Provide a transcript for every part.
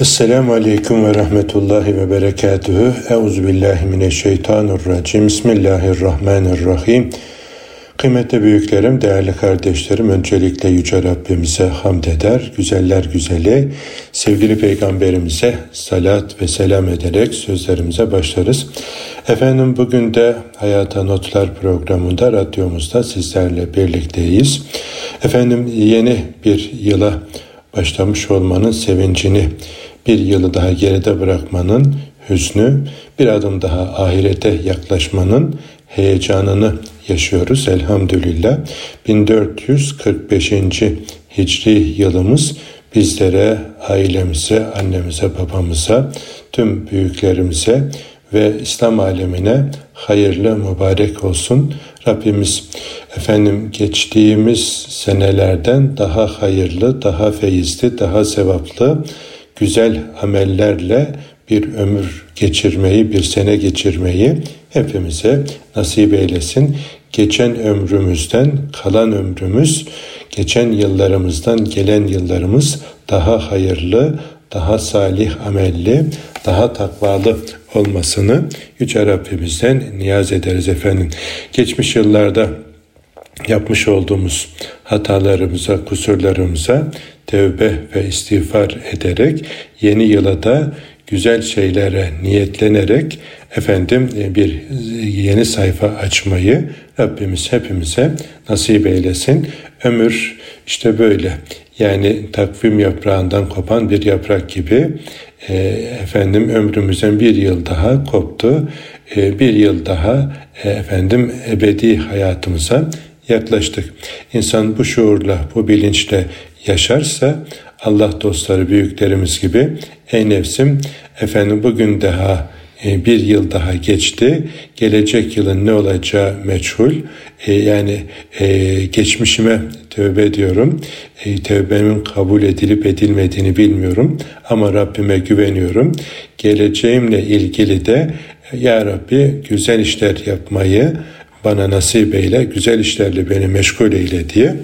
Esselamu Aleyküm ve Rahmetullahi ve Berekatühü. Euzubillahimineşşeytanirracim. Bismillahirrahmanirrahim. Kıymetli büyüklerim, değerli kardeşlerim, öncelikle Yüce Rabbimize hamd eder, güzeller güzeli, sevgili Peygamberimize salat ve selam ederek sözlerimize başlarız. Efendim bugün de Hayata Notlar programında radyomuzda sizlerle birlikteyiz. Efendim yeni bir yıla başlamış olmanın sevincini bir yılı daha geride bırakmanın hüznü, bir adım daha ahirete yaklaşmanın heyecanını yaşıyoruz elhamdülillah. 1445. Hicri yılımız bizlere, ailemize, annemize, babamıza, tüm büyüklerimize ve İslam alemine hayırlı mübarek olsun. Rabbimiz efendim geçtiğimiz senelerden daha hayırlı, daha feyizli, daha sevaplı güzel amellerle bir ömür geçirmeyi, bir sene geçirmeyi hepimize nasip eylesin. Geçen ömrümüzden kalan ömrümüz, geçen yıllarımızdan gelen yıllarımız daha hayırlı, daha salih amelli, daha takvalı olmasını Yüce Rabbimizden niyaz ederiz efendim. Geçmiş yıllarda yapmış olduğumuz hatalarımıza, kusurlarımıza tevbe ve istiğfar ederek yeni yıla da güzel şeylere niyetlenerek efendim e, bir yeni sayfa açmayı Rabbimiz hepimize nasip eylesin. Ömür işte böyle yani takvim yaprağından kopan bir yaprak gibi e, efendim ömrümüzden bir yıl daha koptu. E, bir yıl daha e, efendim ebedi hayatımıza yaklaştık. İnsan bu şuurla, bu bilinçle yaşarsa Allah dostları büyüklerimiz gibi ey nefsim efendim bugün daha e, bir yıl daha geçti. Gelecek yılın ne olacağı meçhul. E, yani e, geçmişime tövbe ediyorum. Tövbemin kabul edilip edilmediğini bilmiyorum. Ama Rabbime güveniyorum. Geleceğimle ilgili de Ya Rabbi güzel işler yapmayı bana nasip eyle, güzel işlerle beni meşgul eyle diye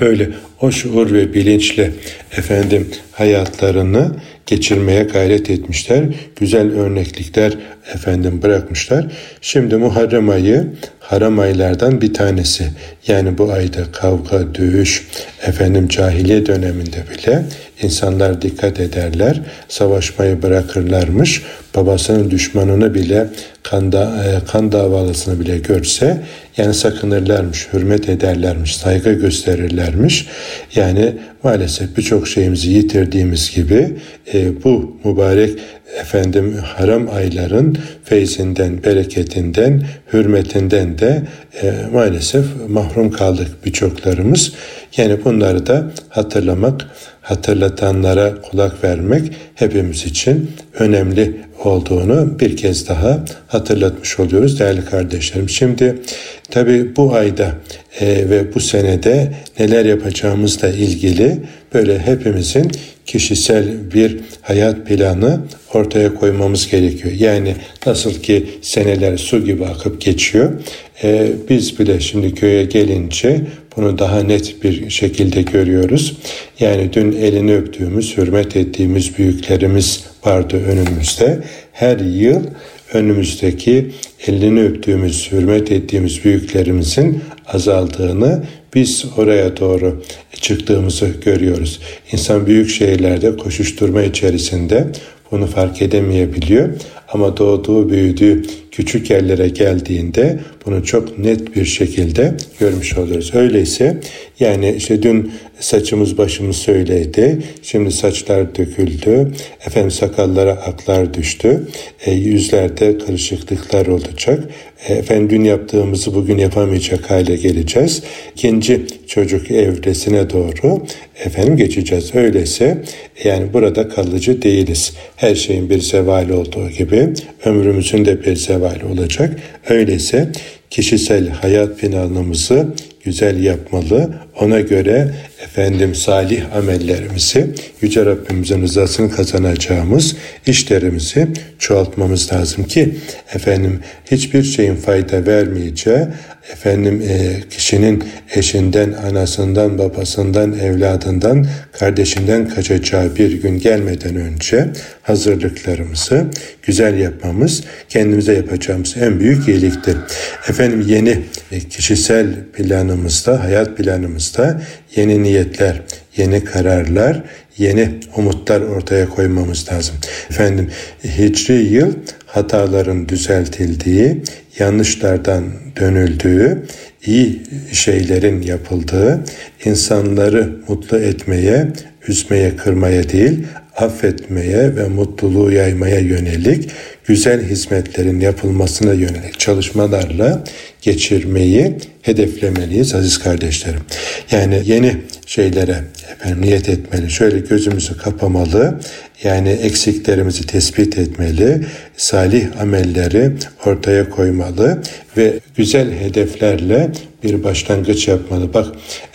böyle o şuur ve bilinçle efendim hayatlarını geçirmeye gayret etmişler. Güzel örneklikler efendim bırakmışlar. Şimdi Muharrem ayı haram aylardan bir tanesi. Yani bu ayda kavga, dövüş, efendim cahiliye döneminde bile insanlar dikkat ederler, savaşmayı bırakırlarmış. Babasının düşmanını bile kan, da, e, kan davalısını bile görse yani sakınırlarmış, hürmet ederlermiş, saygı gösterirlermiş. Yani maalesef birçok şeyimizi yitirdiğimiz gibi e, bu mübarek efendim haram ayların feyzinden, bereketinden, hürmetinden de e, maalesef mahrum kaldık birçoklarımız. Yani bunları da hatırlamak, hatırlatanlara kulak vermek hepimiz için önemli olduğunu bir kez daha hatırlatmış oluyoruz değerli kardeşlerim. Şimdi tabi bu ayda e, ve bu senede neler yapacağımızla ilgili böyle hepimizin kişisel bir hayat planı ortaya koymamız gerekiyor. Yani nasıl ki seneler su gibi akıp geçiyor. E, biz bile şimdi köye gelince bunu daha net bir şekilde görüyoruz. Yani dün elini öptüğümüz, hürmet ettiğimiz büyüklerimiz vardı önümüzde. Her yıl önümüzdeki elini öptüğümüz, hürmet ettiğimiz büyüklerimizin azaldığını biz oraya doğru çıktığımızı görüyoruz. İnsan büyük şehirlerde koşuşturma içerisinde bunu fark edemeyebiliyor. Ama doğduğu, büyüdüğü küçük yerlere geldiğinde bunu çok net bir şekilde görmüş oluyoruz. Öyleyse yani işte dün saçımız başımız söyleydi. Şimdi saçlar döküldü. Efendim sakallara aklar düştü. E, yüzlerde karışıklıklar olacak. E, efendim dün yaptığımızı bugün yapamayacak hale geleceğiz. İkinci çocuk evresine doğru efendim geçeceğiz. Öyleyse yani burada kalıcı değiliz. Her şeyin bir zevali olduğu gibi ömrümüzün de bir zevali olacak. Öyleyse kişisel hayat planımızı güzel yapmalı. Ona göre efendim salih amellerimizi Yüce Rabbimizin rızasını kazanacağımız işlerimizi çoğaltmamız lazım ki efendim hiçbir şeyin fayda vermeyeceği efendim e, kişinin eşinden, anasından, babasından, evladından, kardeşinden kaçacağı bir gün gelmeden önce hazırlıklarımızı güzel yapmamız kendimize yapacağımız en büyük iyiliktir. Efendim yeni e, kişisel planımızda, hayat planımızda yeni niyetler, yeni kararlar, yeni umutlar ortaya koymamız lazım. Efendim Hicri yıl hataların düzeltildiği, yanlışlardan dönüldüğü, iyi şeylerin yapıldığı, insanları mutlu etmeye, üzmeye, kırmaya değil, affetmeye ve mutluluğu yaymaya yönelik güzel hizmetlerin yapılmasına yönelik çalışmalarla geçirmeyi hedeflemeliyiz aziz kardeşlerim. Yani yeni şeylere efendim, niyet etmeli. Şöyle gözümüzü kapamalı. Yani eksiklerimizi tespit etmeli. Salih amelleri ortaya koymalı ve güzel hedeflerle bir başlangıç yapmalı. Bak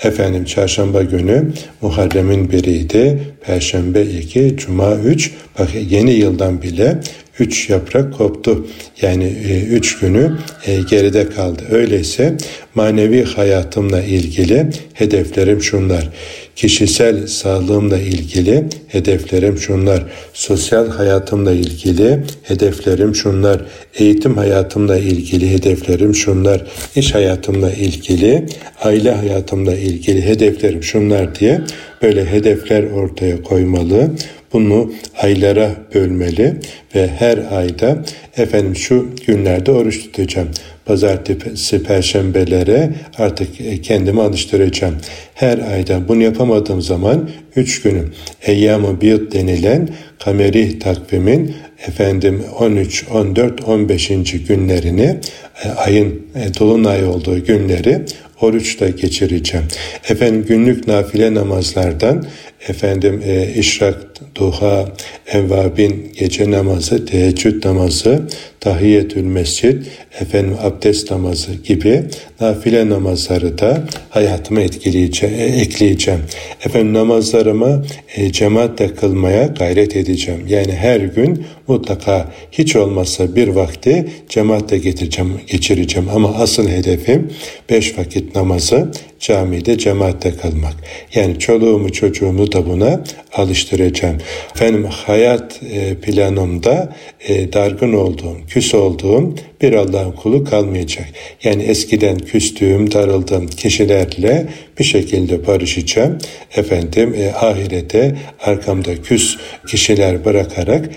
efendim çarşamba günü Muharrem'in biriydi. Perşembe iki, Cuma üç. Bak yeni yıldan bile üç yaprak koptu. Yani e, üç günü e, geride kaldı. Öyleyse manevi hayatımla ilgili hedeflerim şunlar. Kişisel sağlığımla ilgili hedeflerim şunlar. Sosyal hayatımla ilgili hedeflerim şunlar. Eğitim hayatımla ilgili hedeflerim şunlar. İş hayatımla ilgili, aile hayatımla ilgili hedeflerim şunlar diye böyle hedefler ortaya koymalı. Bunu aylara bölmeli ve her ayda efendim şu günlerde oruç tutacağım. Pazartesi, perşembelere artık kendimi alıştıracağım. Her ayda bunu yapamadığım zaman üç günü Eyyam-ı Biyut denilen kameri takvimin efendim 13, 14, 15. günlerini e, ayın e, dolunay olduğu günleri oruçla geçireceğim. Efendim günlük nafile namazlardan efendim e, işrak, duha, evvabin, gece namazı, teheccüd namazı, tahiyyetül mescid, efendim abdest namazı gibi nafile namazları da hayatıma etkileyeceğim, e, ekleyeceğim. Efendim namazlarımı e, cemaatle kılmaya gayret edeceğim. Yani her gün mutlaka hiç olmazsa bir vakti cemaatle getireceğim, geçireceğim. Ama asıl hedefim beş vakit namazı camide cemaatte kalmak. Yani çoluğumu çocuğumu da buna alıştıracağım. Efendim hayat e, planımda e, dargın olduğum, küs olduğum bir Allah'ın kulu kalmayacak. Yani eskiden küstüğüm, darıldığım kişilerle bir şekilde barışacağım. Efendim e, ahirete arkamda küs kişiler bırakarak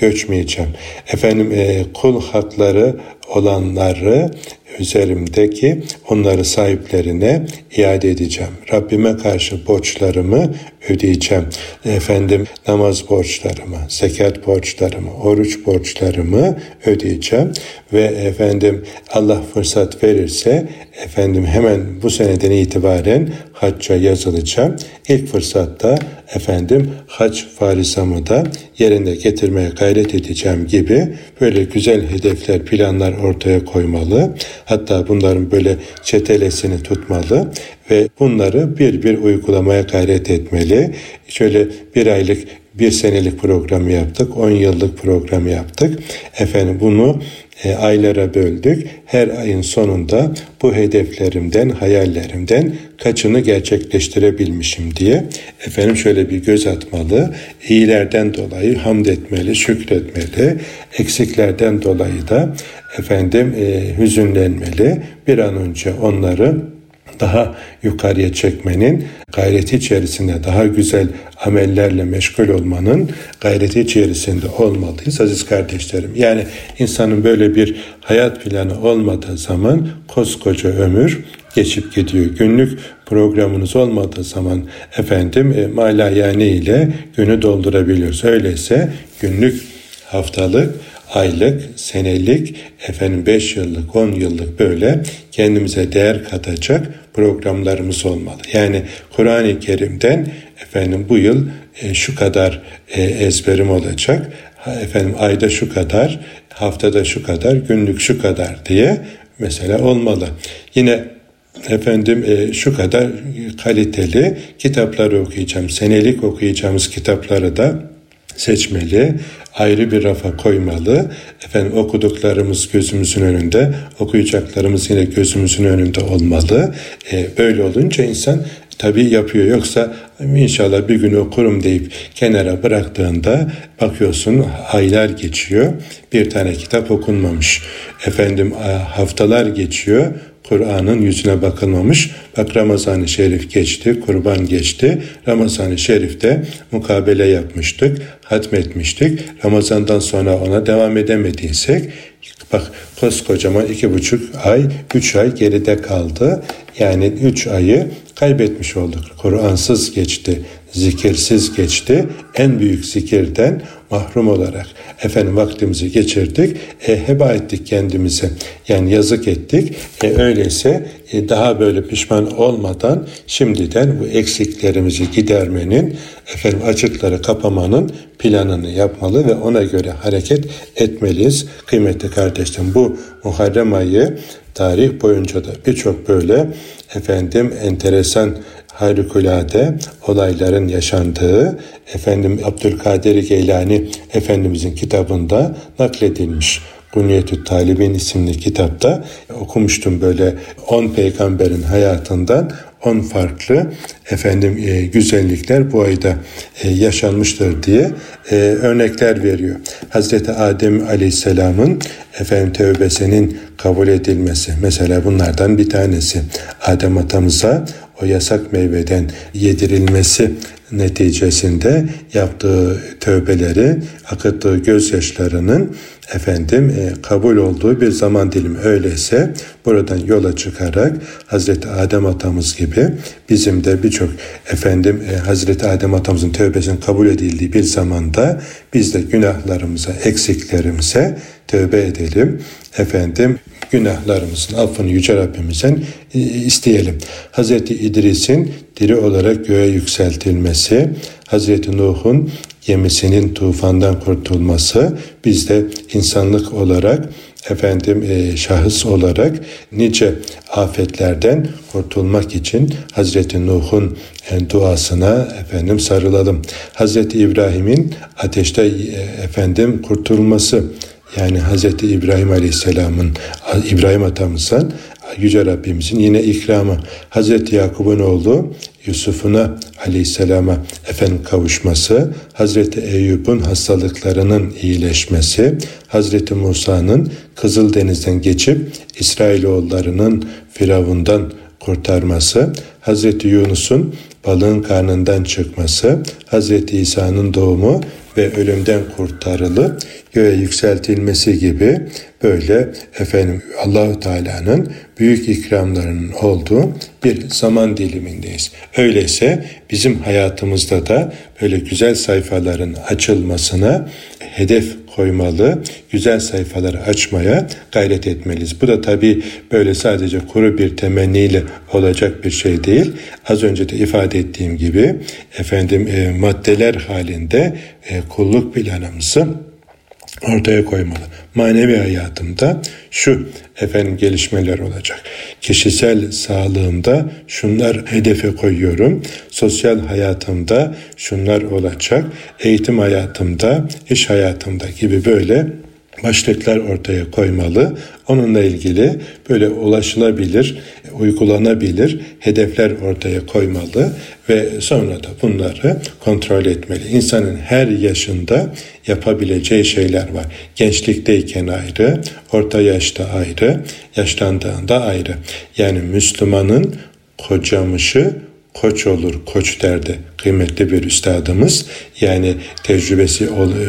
göçmeyeceğim. Efendim kul hakları olanları üzerimdeki onları sahiplerine iade edeceğim. Rabbime karşı borçlarımı ödeyeceğim. Efendim namaz borçlarımı, zekat borçlarımı, oruç borçlarımı ödeyeceğim ve efendim Allah fırsat verirse efendim hemen bu seneden itibaren hacca yazılacağım. İlk fırsatta efendim hac farisamı da yerinde getirmeye gayret edeceğim gibi böyle güzel hedefler, planlar ortaya koymalı. Hatta bunların böyle çetelesini tutmalı ve bunları bir bir uygulamaya gayret etmeli. Şöyle bir aylık bir senelik programı yaptık, on yıllık programı yaptık. Efendim bunu e, aylara böldük. Her ayın sonunda bu hedeflerimden, hayallerimden kaçını gerçekleştirebilmişim diye efendim şöyle bir göz atmalı. İyilerden dolayı hamd etmeli, şükretmeli. Eksiklerden dolayı da efendim e, hüzünlenmeli. Bir an önce onları daha yukarıya çekmenin gayreti içerisinde daha güzel amellerle meşgul olmanın gayreti içerisinde olmalıyız aziz kardeşlerim. Yani insanın böyle bir hayat planı olmadığı zaman koskoca ömür geçip gidiyor. Günlük programınız olmadığı zaman efendim e, malayane ile günü doldurabiliyoruz. Öyleyse günlük haftalık aylık, senelik, efendim 5 yıllık, 10 yıllık böyle kendimize değer katacak programlarımız olmalı. Yani Kur'an-ı Kerim'den efendim bu yıl e, şu kadar e, ezberim olacak, efendim ayda şu kadar, haftada şu kadar, günlük şu kadar diye mesela olmalı. Yine efendim e, şu kadar kaliteli kitapları okuyacağım. Senelik okuyacağımız kitapları da seçmeli, ayrı bir rafa koymalı. Efendim okuduklarımız gözümüzün önünde, okuyacaklarımız yine gözümüzün önünde olmalı. E, böyle olunca insan tabii yapıyor. Yoksa inşallah bir gün okurum deyip kenara bıraktığında bakıyorsun aylar geçiyor. Bir tane kitap okunmamış. Efendim haftalar geçiyor. Kur'an'ın yüzüne bakılmamış. Bak Ramazan-ı Şerif geçti, kurban geçti. Ramazan-ı Şerif'te mukabele yapmıştık, hatmetmiştik. Ramazan'dan sonra ona devam edemediysek Bak koskocaman iki buçuk ay, üç ay geride kaldı. Yani üç ayı kaybetmiş olduk. Kur'ansız geçti, zikirsiz geçti. En büyük zikirden mahrum olarak efendim vaktimizi geçirdik. E, heba ettik kendimizi. Yani yazık ettik. E, öyleyse e, daha böyle pişman olmadan şimdiden bu eksiklerimizi gidermenin efendim açıkları kapamanın planını yapmalı ve ona göre hareket etmeliyiz. Kıymetli kardeşlerim bu Muharrem ayı tarih boyunca da birçok böyle efendim enteresan harikulade olayların yaşandığı efendim Abdülkadir Geylani Efendimizin kitabında nakledilmiş. Kunyetü Talibin isimli kitapta okumuştum böyle 10 peygamberin hayatından 10 farklı efendim e, güzellikler bu ayda e, yaşanmıştır diye e, örnekler veriyor. Hazreti Adem Aleyhisselam'ın efendim tövbesinin kabul edilmesi mesela bunlardan bir tanesi. Adem atamıza o yasak meyveden yedirilmesi neticesinde yaptığı tövbeleri, akıttığı gözyaşlarının efendim e, kabul olduğu bir zaman dilimi öyleyse buradan yola çıkarak Hazreti Adem atamız gibi bizim de birçok efendim e, Hazreti Adem atamızın tövbesinin kabul edildiği bir zamanda biz de günahlarımıza, eksiklerimize tövbe edelim. Efendim günahlarımızın affını Yüce Rabbimizden e, isteyelim. Hazreti İdris'in diri olarak göğe yükseltilmesi, Hazreti Nuh'un gemisinin tufandan kurtulması, biz de insanlık olarak efendim e, şahıs olarak nice afetlerden kurtulmak için Hazreti Nuh'un e, duasına efendim sarılalım. Hazreti İbrahim'in ateşte e, efendim kurtulması yani Hz. İbrahim Aleyhisselam'ın İbrahim atamızın Yüce Rabbimizin yine ikramı Hz. Yakup'un oğlu Yusuf'una aleyhisselama efendim kavuşması, Hazreti Eyüp'ün hastalıklarının iyileşmesi, Hazreti Musa'nın Kızıldeniz'den geçip İsrailoğullarının Firavundan kurtarması, Hazreti Yunus'un balığın karnından çıkması, Hazreti İsa'nın doğumu ve ölümden kurtarılıp göğe yükseltilmesi gibi böyle efendim Allahu Teala'nın büyük ikramlarının olduğu bir zaman dilimindeyiz. Öyleyse bizim hayatımızda da böyle güzel sayfaların açılmasına hedef koymalı, güzel sayfaları açmaya gayret etmeliyiz. Bu da tabii böyle sadece kuru bir temenniyle olacak bir şey değil. Az önce de ifade ettiğim gibi efendim e, maddeler halinde e, kulluk planımızı ortaya koymalı. Manevi hayatımda şu efendim gelişmeler olacak. Kişisel sağlığımda şunlar hedefe koyuyorum. Sosyal hayatımda şunlar olacak. Eğitim hayatımda, iş hayatımda gibi böyle başlıklar ortaya koymalı. Onunla ilgili böyle ulaşılabilir, uygulanabilir hedefler ortaya koymalı ve sonra da bunları kontrol etmeli. İnsanın her yaşında yapabileceği şeyler var. Gençlikteyken ayrı, orta yaşta ayrı, yaşlandığında ayrı. Yani Müslümanın kocamışı koç olur, koç derdi kıymetli bir üstadımız. Yani tecrübesi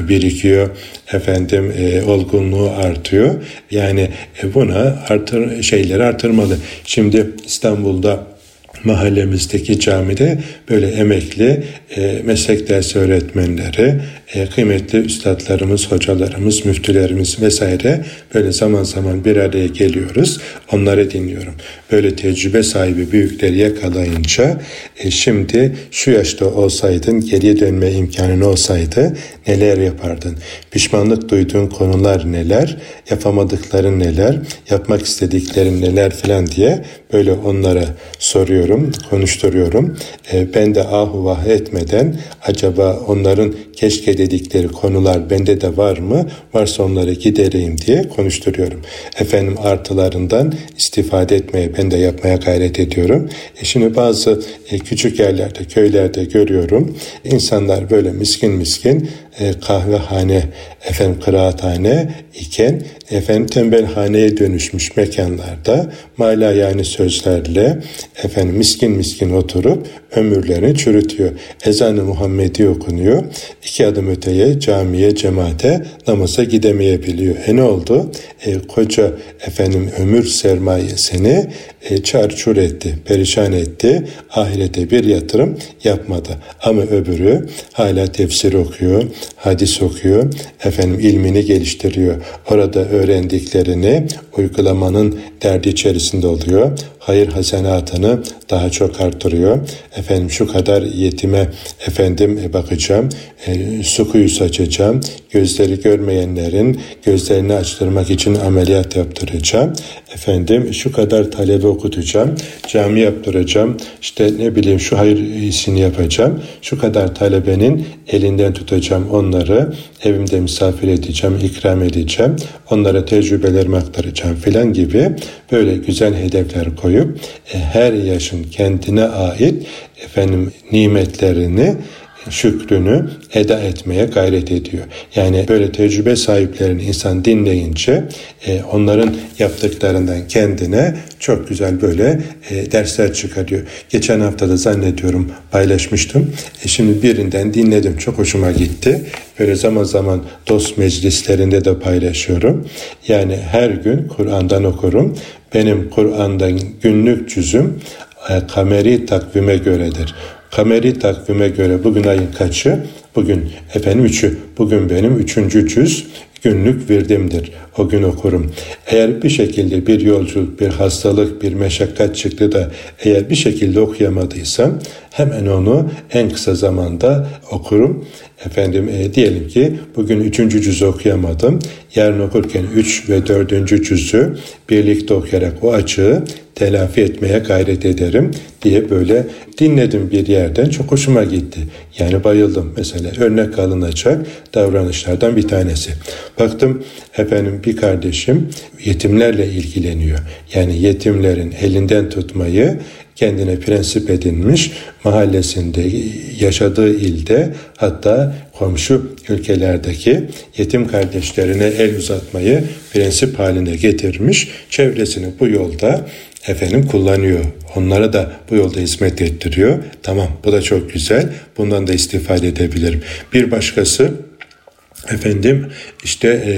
birikiyor, efendim e, olgunluğu artıyor. Yani e, buna artır şeyleri artırmalı. Şimdi İstanbul'da mahallemizdeki camide böyle emekli e, meslek dersi öğretmenleri, e, kıymetli üstadlarımız, hocalarımız, müftülerimiz vesaire böyle zaman zaman bir araya geliyoruz. Onları dinliyorum. Böyle tecrübe sahibi büyükleri yakalayınca e, şimdi şu yaşta olsaydın, geriye dönme imkanın olsaydı neler yapardın? Pişmanlık duyduğun konular neler? Yapamadıkların neler? Yapmak istediklerin neler filan diye böyle onlara soruyorum, konuşturuyorum. E, ben de ahu vah etmeden acaba onların keşke dedikleri konular bende de var mı? Varsa onları gidereyim diye konuşturuyorum. Efendim artılarından istifade etmeye ben de yapmaya gayret ediyorum. E şimdi bazı e, küçük yerlerde, köylerde görüyorum. İnsanlar böyle miskin miskin e, kahvehane, efendim kıraathane iken efendim tembelhaneye dönüşmüş mekanlarda mala yani sözlerle efendim miskin miskin oturup ömürlerini çürütüyor. Ezan-ı Muhammedi okunuyor. İki adım öteye camiye, cemaate, namaza gidemeyebiliyor. E ne oldu? E, koca efendim ömür sermayesini e, çarçur etti, perişan etti. Ahirete bir yatırım yapmadı. Ama öbürü hala tefsir okuyor, hadis okuyor, efendim ilmini geliştiriyor. Orada öğrendiklerini uygulamanın derdi içerisinde oluyor hayır hasenatını daha çok artırıyor. Efendim şu kadar yetime efendim e, bakacağım, e, su kuyusu açacağım, gözleri görmeyenlerin gözlerini açtırmak için ameliyat yaptıracağım. Efendim şu kadar talebe okutacağım, cami yaptıracağım, işte ne bileyim şu hayır iyisini yapacağım, şu kadar talebenin elinden tutacağım onları, evimde misafir edeceğim, ikram edeceğim, onlara tecrübelerimi aktaracağım filan gibi böyle güzel hedefler koyup e, her yaşın kendine ait efendim nimetlerini şükrünü eda etmeye gayret ediyor. Yani böyle tecrübe sahiplerini insan dinleyince e, onların yaptıklarından kendine çok güzel böyle e, dersler çıkarıyor. Geçen hafta da zannediyorum paylaşmıştım. E, şimdi birinden dinledim. Çok hoşuma gitti. Böyle zaman zaman dost meclislerinde de paylaşıyorum. Yani her gün Kur'an'dan okurum. Benim Kur'an'dan günlük cüzüm e, kameri takvime göredir. Kameri takvime göre bugün ayın kaçı? Bugün efendim üçü. Bugün benim üçüncü cüz günlük virdimdir. O gün okurum. Eğer bir şekilde bir yolculuk, bir hastalık, bir meşakkat çıktı da eğer bir şekilde okuyamadıysam hemen onu en kısa zamanda okurum. Efendim e, diyelim ki bugün üçüncü cüzü okuyamadım. Yarın okurken üç ve dördüncü cüzü birlikte okuyarak o açığı telafi etmeye gayret ederim diye böyle dinledim bir yerden çok hoşuma gitti. Yani bayıldım mesela örnek alınacak davranışlardan bir tanesi. Baktım efendim bir kardeşim yetimlerle ilgileniyor. Yani yetimlerin elinden tutmayı kendine prensip edinmiş mahallesinde yaşadığı ilde hatta komşu ülkelerdeki yetim kardeşlerine el uzatmayı prensip haline getirmiş. Çevresini bu yolda efendim kullanıyor. Onlara da bu yolda hizmet ettiriyor. Tamam bu da çok güzel. Bundan da istifade edebilirim. Bir başkası efendim işte e,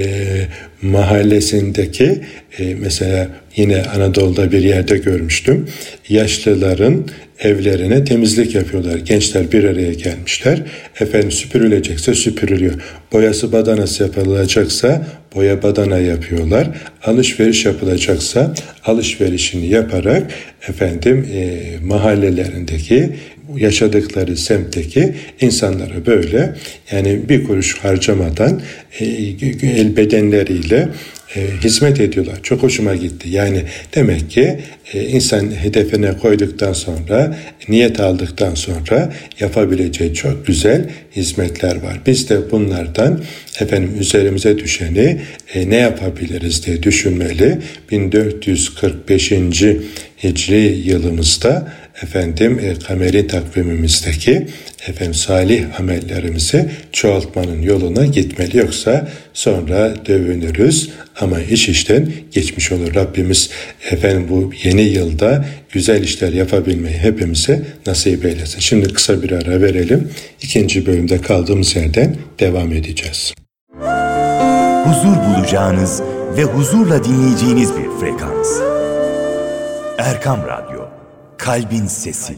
mahallesindeki e, mesela yine Anadolu'da bir yerde görmüştüm. Yaşlıların evlerine temizlik yapıyorlar. Gençler bir araya gelmişler. Efendim süpürülecekse süpürülüyor. Boyası badanası yapılacaksa boya badana yapıyorlar. Alışveriş yapılacaksa alışverişini yaparak efendim e, mahallelerindeki yaşadıkları semtteki insanları böyle yani bir kuruş harcamadan e, el bedenleriyle e, hizmet ediyorlar. Çok hoşuma gitti. Yani demek ki e, insan hedefine koyduktan sonra, niyet aldıktan sonra yapabileceği çok güzel hizmetler var. Biz de bunlardan efendim üzerimize düşeni ne yapabiliriz diye düşünmeli. 1445. Hicri yılımızda efendim e, kameri takvimimizdeki efendim salih amellerimizi çoğaltmanın yoluna gitmeli yoksa sonra dövünürüz ama iş işten geçmiş olur. Rabbimiz efendim bu yeni yılda güzel işler yapabilmeyi hepimize nasip eylesin. Şimdi kısa bir ara verelim. İkinci bölümde kaldığımız yerden devam edeceğiz. Huzur bulacağınız ve huzurla dinleyeceğiniz bir frekans. Erkam Radyo Kalbin Sesi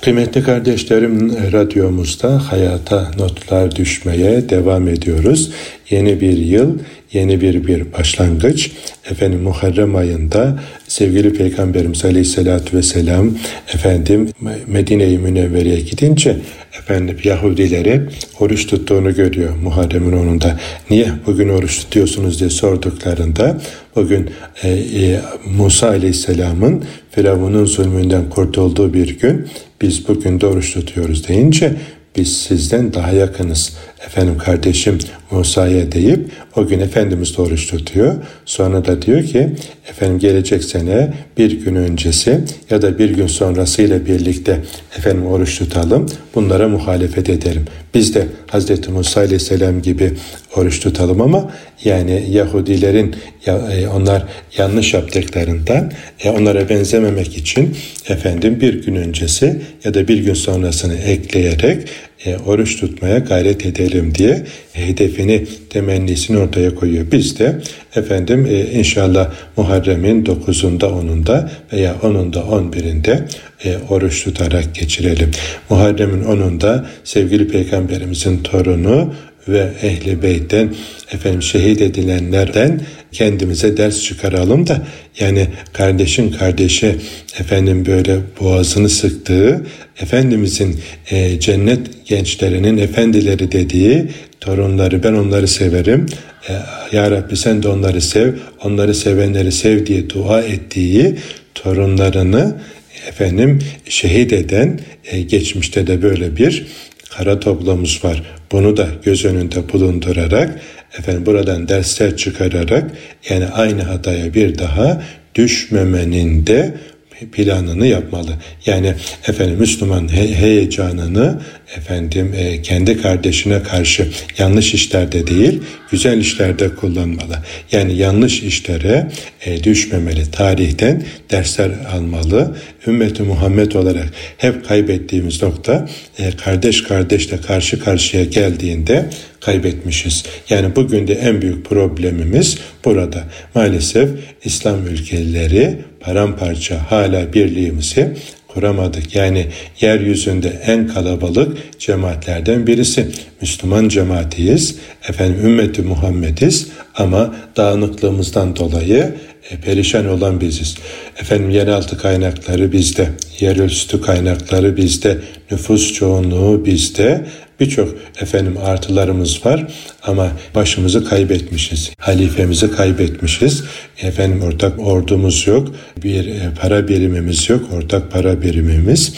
Kıymetli kardeşlerim radyomuzda hayata notlar düşmeye devam ediyoruz. Yeni bir yıl, yeni bir bir başlangıç. Efendim Muharrem ayında sevgili Peygamberimiz Aleyhisselatü Vesselam efendim Medine-i Münevvere'ye gidince efendim Yahudileri oruç tuttuğunu görüyor Muharrem'in onunda. Niye bugün oruç tutuyorsunuz diye sorduklarında bugün e, e, Musa Aleyhisselam'ın Firavun'un zulmünden kurtulduğu bir gün biz bugün de oruç tutuyoruz deyince biz sizden daha yakınız. Efendim kardeşim Musa'ya deyip o gün Efendimiz de oruç tutuyor. Sonra da diyor ki efendim gelecek sene bir gün öncesi ya da bir gün sonrasıyla birlikte efendim oruç tutalım. Bunlara muhalefet edelim. Biz de Hazreti Musa Aleyhisselam gibi oruç tutalım ama yani Yahudilerin e, onlar yanlış yaptıklarından e, onlara benzememek için efendim bir gün öncesi ya da bir gün sonrasını ekleyerek e, oruç tutmaya gayret edelim diye hedefini, temennisini ortaya koyuyor. Biz de efendim e, inşallah Muharrem'in 9'unda 10'unda veya 10'unda 11'inde e, oruç tutarak geçirelim. Muharrem'in 10'unda sevgili peygamberimizin torunu ve ehli beytten efendim şehit edilenlerden kendimize ders çıkaralım da yani kardeşin kardeşi efendim böyle boğazını sıktığı Efendimizin e, cennet gençlerinin efendileri dediği torunları ben onları severim. E, ya Rabbi sen de onları sev, onları sevenleri sev diye dua ettiği torunlarını efendim şehit eden e, geçmişte de böyle bir kara toplamız var. Bunu da göz önünde bulundurarak efendim buradan dersler çıkararak yani aynı hataya bir daha düşmemenin de planını yapmalı. Yani efendim Müslüman he- heyecanını efendim e, kendi kardeşine karşı yanlış işlerde değil, güzel işlerde kullanmalı. Yani yanlış işlere e, düşmemeli. Tarihten dersler almalı. Ümmeti Muhammed olarak hep kaybettiğimiz nokta e, kardeş kardeşle karşı karşıya geldiğinde kaybetmişiz. Yani bugün de en büyük problemimiz burada. Maalesef İslam ülkeleri paramparça hala birliğimizi kuramadık. Yani yeryüzünde en kalabalık cemaatlerden birisi. Müslüman cemaatiyiz. Efendim ümmeti Muhammediz ama dağınıklığımızdan dolayı e, perişan olan biziz. Efendim yeraltı kaynakları bizde, yerüstü kaynakları bizde, nüfus çoğunluğu bizde, birçok efendim artılarımız var ama başımızı kaybetmişiz. Halifemizi kaybetmişiz. Efendim ortak ordumuz yok. Bir e, para birimimiz yok. Ortak para birimimiz.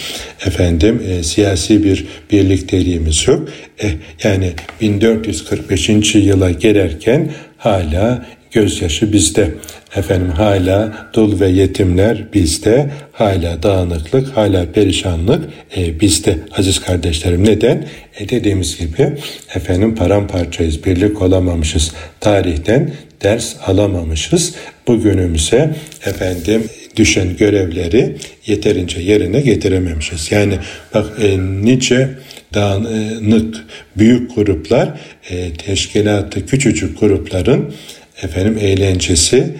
Efendim e, siyasi bir birlikteliğimiz yok. E, yani 1445. yıla gelirken hala gözyaşı bizde. Efendim hala dul ve yetimler bizde, hala dağınıklık, hala perişanlık e, bizde aziz kardeşlerim. Neden? E dediğimiz gibi efendim paramparçayız, birlik olamamışız. Tarihten ders alamamışız. Bugünümüze efendim düşen görevleri yeterince yerine getirememişiz. Yani bak e, nice dağınık büyük gruplar e, teşkilatı küçücük grupların efendim eğlencesi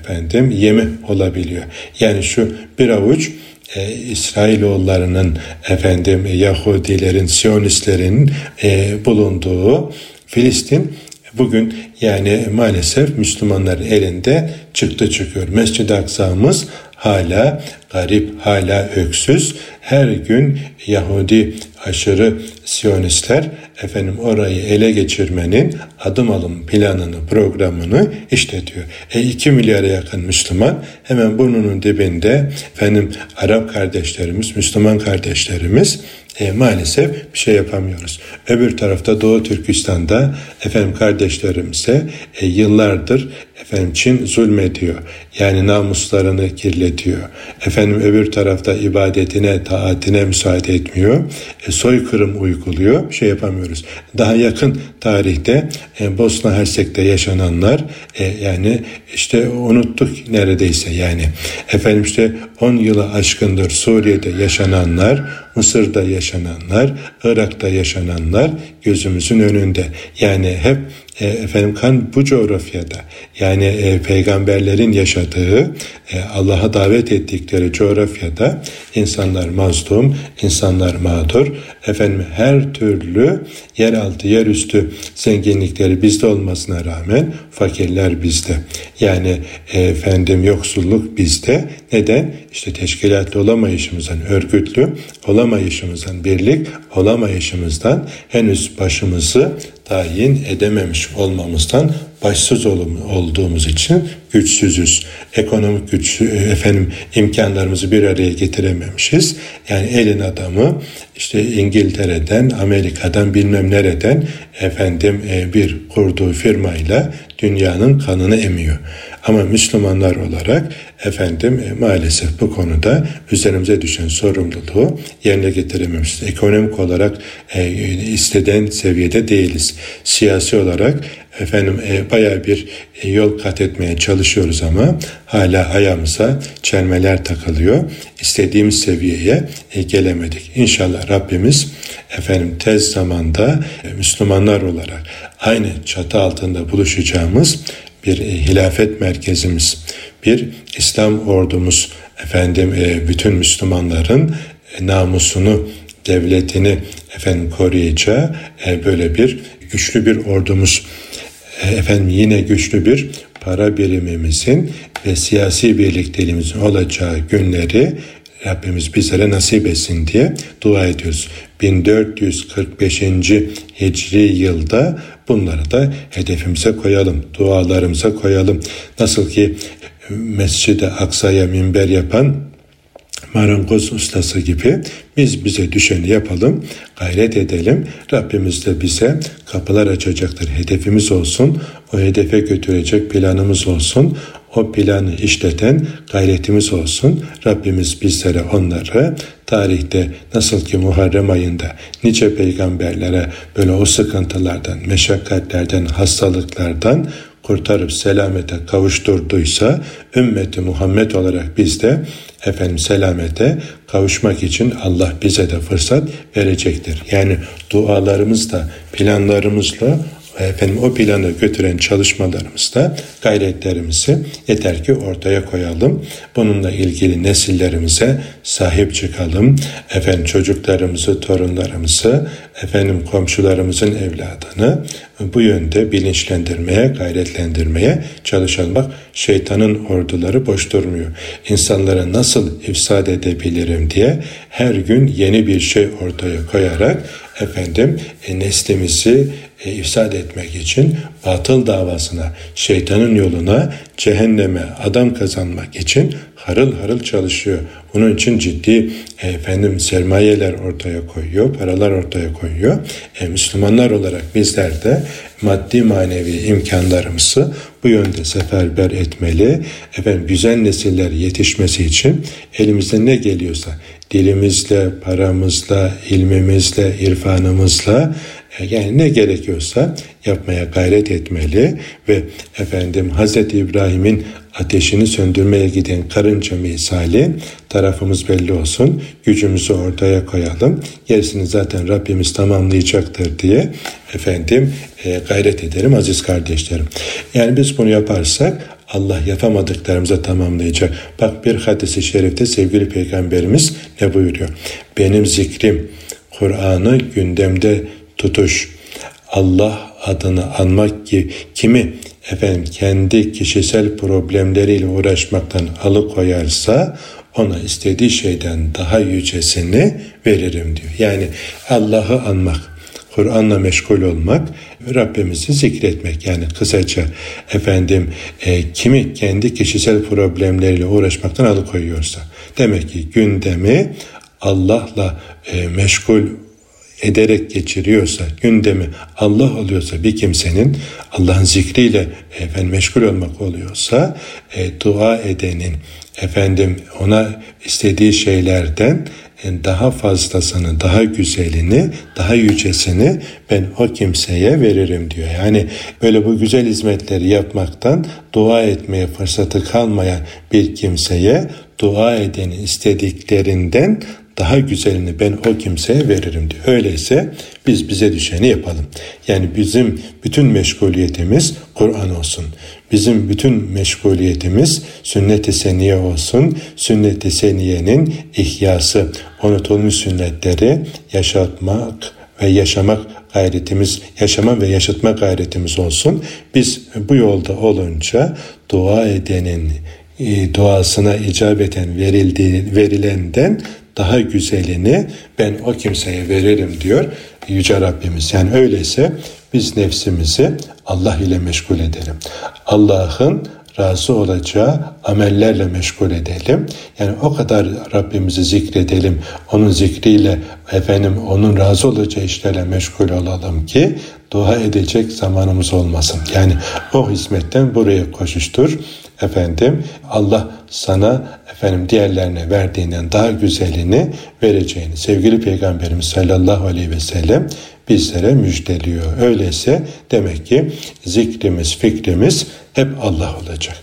efendim yemi olabiliyor. Yani şu bir avuç e, İsrailoğullarının efendim Yahudilerin, Siyonistlerin e, bulunduğu Filistin bugün yani maalesef Müslümanların elinde çıktı çıkıyor. Mescid-i Aksa'mız hala garip, hala öksüz. Her gün Yahudi aşırı Siyonistler efendim orayı ele geçirmenin adım alım planını, programını işletiyor. E 2 milyara yakın Müslüman hemen burnunun dibinde efendim Arap kardeşlerimiz, Müslüman kardeşlerimiz e, maalesef bir şey yapamıyoruz. Öbür tarafta Doğu Türkistan'da efendim kardeşlerimize e, yıllardır efendim Çin zulmediyor. Yani namuslarını kirletiyor. Efendim öbür tarafta ibadetine, taatine müsaade etmiyor. E, soykırım uyguluyor. Bir şey yapamıyoruz. Göremiyoruz. Daha yakın tarihte e, Bosna Hersek'te yaşananlar e, yani işte unuttuk neredeyse yani. Efendim işte 10 yılı aşkındır Suriye'de yaşananlar, Mısır'da yaşananlar, Irak'ta yaşananlar gözümüzün önünde. Yani hep e, efendim kan bu coğrafyada yani e, peygamberlerin yaşadığı e, Allah'a davet ettikleri coğrafyada insanlar mazlum, insanlar mağdur. Efendim her türlü yeraltı, yerüstü zenginlikleri bizde olmasına rağmen fakirler bizde. Yani e, efendim yoksulluk bizde. Neden? İşte teşkilatlı olamayışımızdan, örgütlü olamayışımızdan, birlik olamayışımızdan henüz başımızı tayin edememiş olmamızdan başsız olduğumuz için güçsüzüz. Ekonomik güç efendim imkanlarımızı bir araya getirememişiz. Yani elin adamı işte İngiltere'den, Amerika'dan bilmem nereden efendim e, bir kurduğu firmayla dünyanın kanını emiyor. Ama Müslümanlar olarak efendim e, maalesef bu konuda üzerimize düşen sorumluluğu yerine getirememişiz. Ekonomik olarak e, istediğin seviyede değiliz. Siyasi olarak efendim e, baya bir e, yol kat etmeye çalışıyoruz ama hala ayağımıza çelmeler takılıyor. İstediğimiz seviyeye e, gelemedik. İnşallah Rabbimiz efendim tez zamanda e, Müslümanlar olarak aynı çatı altında buluşacağımız bir e, hilafet merkezimiz, bir İslam ordumuz, efendim e, bütün Müslümanların e, namusunu, devletini efendim koruyacağı böyle bir güçlü bir ordumuz, efendim yine güçlü bir para birimimizin ve siyasi birlikteliğimizin olacağı günleri Rabbimiz bizlere nasip etsin diye dua ediyoruz. 1445. Hicri yılda bunları da hedefimize koyalım, dualarımıza koyalım. Nasıl ki Mescid-i Aksa'ya minber yapan marangoz ustası gibi biz bize düşeni yapalım, gayret edelim. Rabbimiz de bize kapılar açacaktır. Hedefimiz olsun, o hedefe götürecek planımız olsun o planı işleten gayretimiz olsun. Rabbimiz bizlere onları tarihte nasıl ki Muharrem ayında nice peygamberlere böyle o sıkıntılardan, meşakkatlerden, hastalıklardan kurtarıp selamete kavuşturduysa ümmeti Muhammed olarak biz de efendim selamete kavuşmak için Allah bize de fırsat verecektir. Yani dualarımızla, planlarımızla efendim o planı götüren çalışmalarımızda gayretlerimizi yeter ki ortaya koyalım. Bununla ilgili nesillerimize sahip çıkalım. Efendim çocuklarımızı, torunlarımızı, efendim komşularımızın evladını bu yönde bilinçlendirmeye, gayretlendirmeye çalışalım. Bak şeytanın orduları boş durmuyor. İnsanlara nasıl ifsad edebilirim diye her gün yeni bir şey ortaya koyarak efendim e, neslimizi e, ifsad etmek için batıl davasına, şeytanın yoluna, cehenneme adam kazanmak için harıl harıl çalışıyor. Bunun için ciddi e, efendim sermayeler ortaya koyuyor, paralar ortaya koyuyor. E, Müslümanlar olarak bizler de maddi manevi imkanlarımızı bu yönde seferber etmeli. Efendim güzel nesiller yetişmesi için elimizde ne geliyorsa dilimizle, paramızla, ilmimizle, irfanımızla e, yani ne gerekiyorsa yapmaya gayret etmeli ve efendim Hz. İbrahim'in ateşini söndürmeye giden karınca misali tarafımız belli olsun. Gücümüzü ortaya koyalım. Gerisini zaten Rabbimiz tamamlayacaktır diye efendim e, gayret ederim aziz kardeşlerim. Yani biz bunu yaparsak Allah yapamadıklarımıza tamamlayacak. Bak bir hadisi şerifte sevgili peygamberimiz ne buyuruyor? Benim zikrim, Kur'an'ı gündemde tutuş, Allah adını anmak ki kimi efendim kendi kişisel problemleriyle uğraşmaktan alıkoyarsa ona istediği şeyden daha yücesini veririm diyor. Yani Allah'ı anmak, Kur'an'la meşgul olmak, Rabbimizi zikretmek. Yani kısaca efendim e, kimi kendi kişisel problemleriyle uğraşmaktan alıkoyuyorsa. Demek ki gündemi Allah'la e, meşgul ederek geçiriyorsa, gündemi Allah oluyorsa bir kimsenin Allah'ın zikriyle efendim meşgul olmak oluyorsa e, dua edenin efendim ona istediği şeylerden daha fazlasını, daha güzelini, daha yücesini ben o kimseye veririm diyor. Yani böyle bu güzel hizmetleri yapmaktan dua etmeye fırsatı kalmayan bir kimseye dua edeni istediklerinden daha güzelini ben o kimseye veririm diyor. Öyleyse biz bize düşeni yapalım. Yani bizim bütün meşguliyetimiz Kur'an olsun. Bizim bütün meşguliyetimiz sünnet-i seniye olsun. Sünnet-i seniyenin ihyası, unutulmuş sünnetleri yaşatmak ve yaşamak gayretimiz, yaşama ve yaşatma gayretimiz olsun. Biz bu yolda olunca dua edenin e, duasına icabeten verildiği, verilenden daha güzelini ben o kimseye veririm diyor Yüce Rabbimiz. Yani öyleyse biz nefsimizi Allah ile meşgul edelim. Allah'ın razı olacağı amellerle meşgul edelim. Yani o kadar Rabbimizi zikredelim. Onun zikriyle efendim onun razı olacağı işlerle meşgul olalım ki dua edecek zamanımız olmasın. Yani o hizmetten buraya koşuştur. Efendim Allah sana efendim diğerlerine verdiğinden daha güzelini vereceğini sevgili Peygamberimiz sallallahu aleyhi ve sellem bizlere müjdeliyor. Öyleyse demek ki zikrimiz, fikrimiz hep Allah olacak.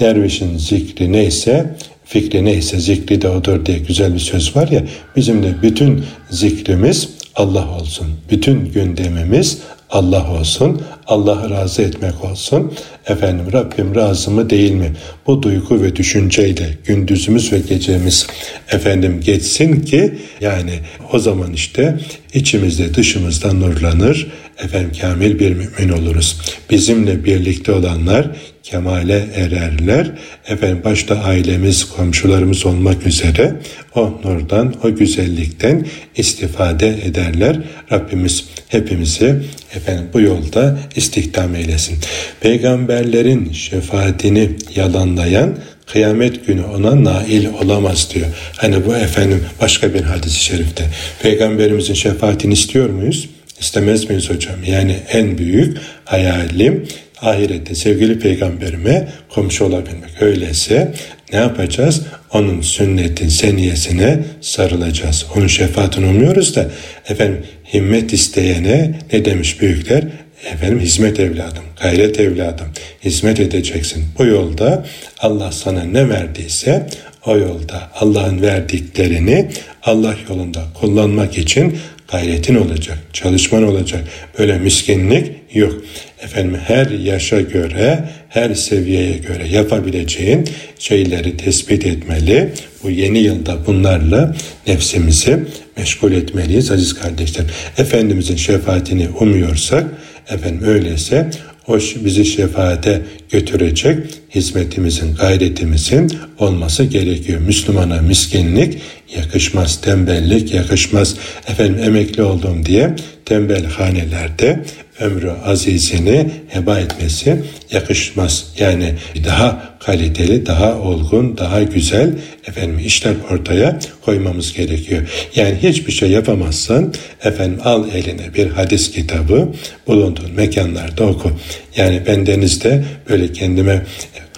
Dervişin zikri neyse fikri neyse zikri de odur diye güzel bir söz var ya bizim de bütün zikrimiz Allah olsun. Bütün gündemimiz Allah olsun. Allah'ı razı etmek olsun. Efendim Rabbim razı mı değil mi? Bu duygu ve düşünceyle gündüzümüz ve gecemiz efendim geçsin ki yani o zaman işte içimizde dışımızda nurlanır. Efendim kamil bir mümin oluruz. Bizimle birlikte olanlar kemale ererler. Efendim başta ailemiz, komşularımız olmak üzere o nurdan, o güzellikten istifade ederler. Rabbimiz hepimizi efendim bu yolda istihdam eylesin. Peygamberlerin şefaatini yalanlayan kıyamet günü ona nail olamaz diyor. Hani bu efendim başka bir hadis-i şerifte. Peygamberimizin şefaatini istiyor muyuz? İstemez miyiz hocam? Yani en büyük hayalim ahirette sevgili peygamberime komşu olabilmek. Öyleyse ne yapacağız? Onun sünnetin seniyesine sarılacağız. Onun şefaatini umuyoruz da efendim himmet isteyene ne demiş büyükler? Efendim hizmet evladım, gayret evladım, hizmet edeceksin. Bu yolda Allah sana ne verdiyse o yolda Allah'ın verdiklerini Allah yolunda kullanmak için gayretin olacak, çalışman olacak. Böyle miskinlik yok. Efendim her yaşa göre, her seviyeye göre yapabileceğin şeyleri tespit etmeli. Bu yeni yılda bunlarla nefsimizi meşgul etmeliyiz aziz kardeşler. Efendimizin şefaatini umuyorsak, efendim öyleyse o bizi şefaate götürecek hizmetimizin, gayretimizin olması gerekiyor. Müslümana miskinlik yakışmaz, tembellik yakışmaz. Efendim emekli oldum diye tembel hanelerde ömrü azizini heba etmesi yakışmaz. Yani daha kaliteli, daha olgun, daha güzel efendim işler ortaya koymamız gerekiyor. Yani hiçbir şey yapamazsan efendim al eline bir hadis kitabı bulunduğun mekanlarda oku. Yani ben denizde böyle kendime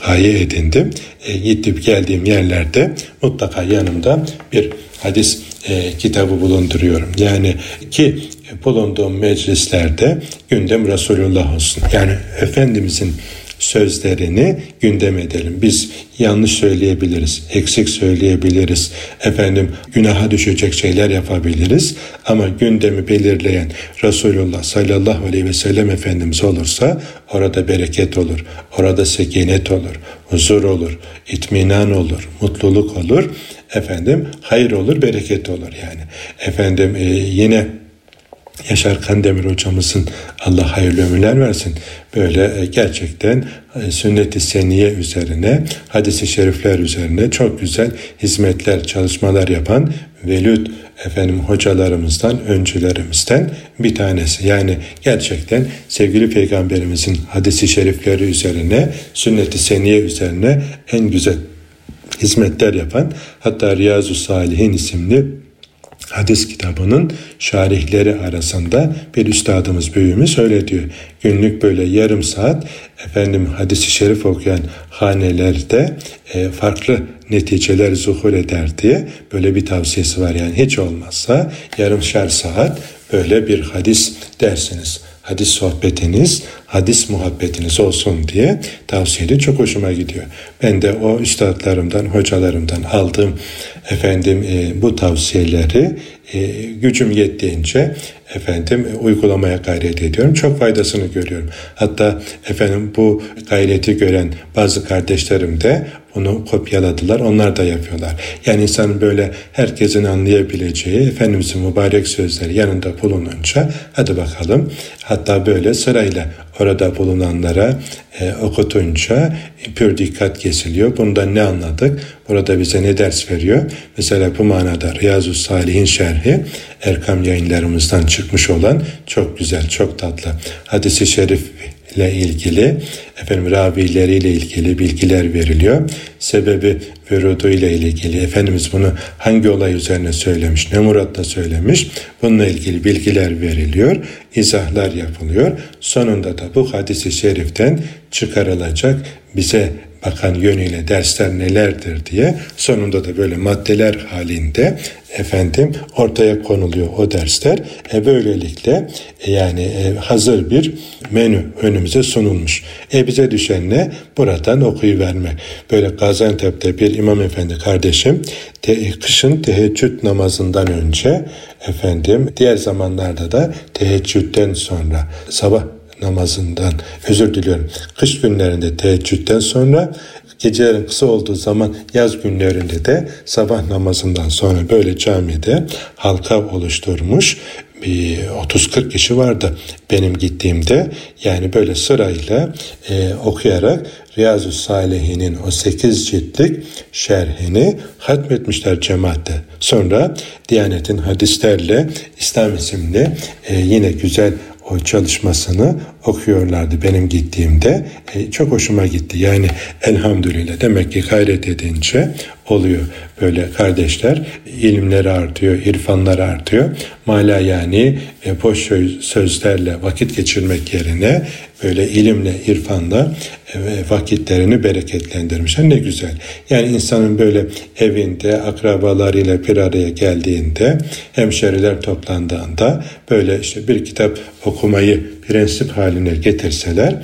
gaye edindim. E, gidip geldiğim yerlerde mutlaka yanımda bir hadis e, kitabı bulunduruyorum. Yani ki bulunduğum meclislerde gündem Resulullah olsun. Yani Efendimizin sözlerini gündem edelim. Biz yanlış söyleyebiliriz, eksik söyleyebiliriz, efendim günaha düşecek şeyler yapabiliriz ama gündemi belirleyen Resulullah sallallahu aleyhi ve sellem Efendimiz olursa orada bereket olur, orada sekinet olur, huzur olur, itminan olur, mutluluk olur, efendim hayır olur, bereket olur yani. Efendim e, yine Yaşar Kandemir hocamızın Allah hayırlı ömürler versin. Böyle e, gerçekten e, sünnet-i seniye üzerine, hadisi şerifler üzerine çok güzel hizmetler, çalışmalar yapan velüt efendim hocalarımızdan, öncülerimizden bir tanesi. Yani gerçekten sevgili peygamberimizin hadisi şerifleri üzerine, sünnet-i seniye üzerine en güzel hizmetler yapan hatta Riyazu Salihin isimli hadis kitabının şarihleri arasında bir üstadımız büyüğümüz öyle diyor. Günlük böyle yarım saat efendim hadisi şerif okuyan hanelerde e, farklı neticeler zuhur eder diye böyle bir tavsiyesi var. Yani hiç olmazsa yarım şer saat böyle bir hadis dersiniz hadis sohbetiniz, hadis muhabbetiniz olsun diye tavsiye Çok hoşuma gidiyor. Ben de o üstadlarımdan, hocalarımdan aldığım efendim e, bu tavsiyeleri e, gücüm yettiğince efendim uygulamaya gayret ediyorum. Çok faydasını görüyorum. Hatta efendim bu gayreti gören bazı kardeşlerim de bunu kopyaladılar. Onlar da yapıyorlar. Yani insan böyle herkesin anlayabileceği Efendimizin mübarek sözleri yanında bulununca hadi bakalım hatta böyle sırayla orada bulunanlara e, okutunca pür dikkat kesiliyor. Bundan ne anladık? Burada bize ne ders veriyor? Mesela bu manada Riyazu Salih'in şerhi Erkam yayınlarımızdan çıkmış olan çok güzel, çok tatlı hadisi şerif ile ilgili efendim ravileriyle ilgili bilgiler veriliyor. Sebebi vürudu ile ilgili Efendimiz bunu hangi olay üzerine söylemiş, ne muratla söylemiş bununla ilgili bilgiler veriliyor, izahlar yapılıyor. Sonunda da bu hadisi şeriften çıkarılacak bize bakan yönüyle dersler nelerdir diye sonunda da böyle maddeler halinde efendim ortaya konuluyor o dersler. E böylelikle e, yani e, hazır bir menü önümüze sunulmuş. E bize düşen ne? Buradan okuyu vermek. Böyle Gaziantep'te bir imam efendi kardeşim te, kışın teheccüd namazından önce efendim diğer zamanlarda da teheccüden sonra sabah namazından özür diliyorum. Kış günlerinde teheccüden sonra gecelerin kısa olduğu zaman yaz günlerinde de sabah namazından sonra böyle camide halka oluşturmuş bir 30-40 kişi vardı benim gittiğimde. Yani böyle sırayla e, okuyarak Riyazu Salihin'in o 8 ciltlik şerhini hatmetmişler cemaatte. Sonra Diyanet'in hadislerle İslam isimli e, yine güzel çalışmasını okuyorlardı benim gittiğimde. E, çok hoşuma gitti. Yani elhamdülillah demek ki gayret edince oluyor böyle kardeşler. ilimleri artıyor, irfanları artıyor. Mala yani e, boş sözlerle vakit geçirmek yerine böyle ilimle, irfanla e, vakitlerini bereketlendirmişler. Ne güzel. Yani insanın böyle evinde akrabalarıyla bir araya geldiğinde, hemşeriler toplandığında böyle işte bir kitap okumayı prensip haline getirseler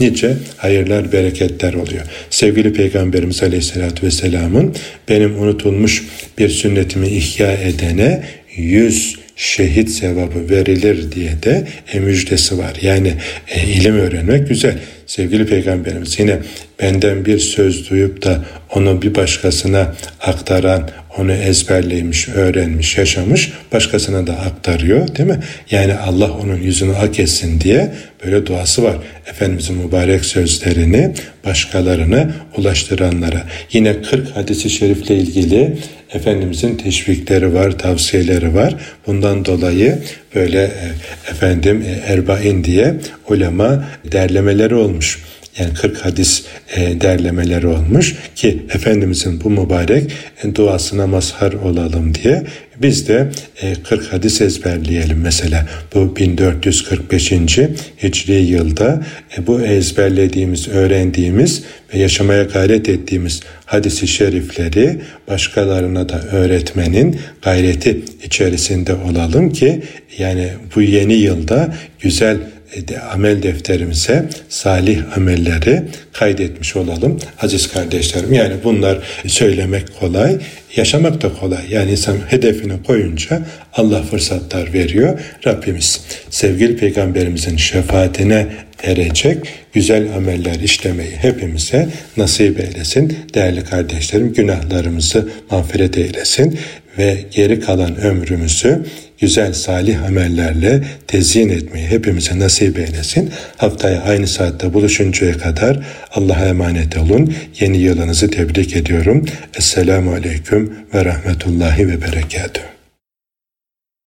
nice hayırlar, bereketler oluyor. Sevgili Peygamberimiz Aleyhisselatü Vesselam'ın benim unutulmuş bir sünnetimi ihya edene yüz şehit sevabı verilir diye de e, müjdesi var. Yani e, ilim öğrenmek güzel. Sevgili Peygamberimiz yine benden bir söz duyup da onu bir başkasına aktaran, onu ezberlemiş, öğrenmiş, yaşamış, başkasına da aktarıyor değil mi? Yani Allah onun yüzünü hak etsin diye böyle duası var. Efendimizin mübarek sözlerini başkalarına ulaştıranlara. Yine 40 hadisi şerifle ilgili Efendimizin teşvikleri var, tavsiyeleri var. Bundan dolayı böyle e, efendim e, erbain diye ulema derlemeleri olmuş yani 40 hadis e, derlemeleri olmuş ki Efendimizin bu mübarek e, duasına mazhar olalım diye biz de e, 40 hadis ezberleyelim mesela bu 1445. Hicri yılda e, bu ezberlediğimiz, öğrendiğimiz ve yaşamaya gayret ettiğimiz hadisi şerifleri başkalarına da öğretmenin gayreti içerisinde olalım ki yani bu yeni yılda güzel amel defterimize salih amelleri kaydetmiş olalım aziz kardeşlerim. Yani bunlar söylemek kolay, yaşamak da kolay. Yani insan hedefini koyunca Allah fırsatlar veriyor. Rabbimiz sevgili peygamberimizin şefaatine erecek güzel ameller işlemeyi hepimize nasip eylesin. Değerli kardeşlerim günahlarımızı mağfiret eylesin ve geri kalan ömrümüzü güzel salih amellerle tezyin etmeyi hepimize nasip eylesin. Haftaya aynı saatte buluşuncaya kadar Allah'a emanet olun. Yeni yılınızı tebrik ediyorum. Esselamu Aleyküm ve Rahmetullahi ve Berekatuhu.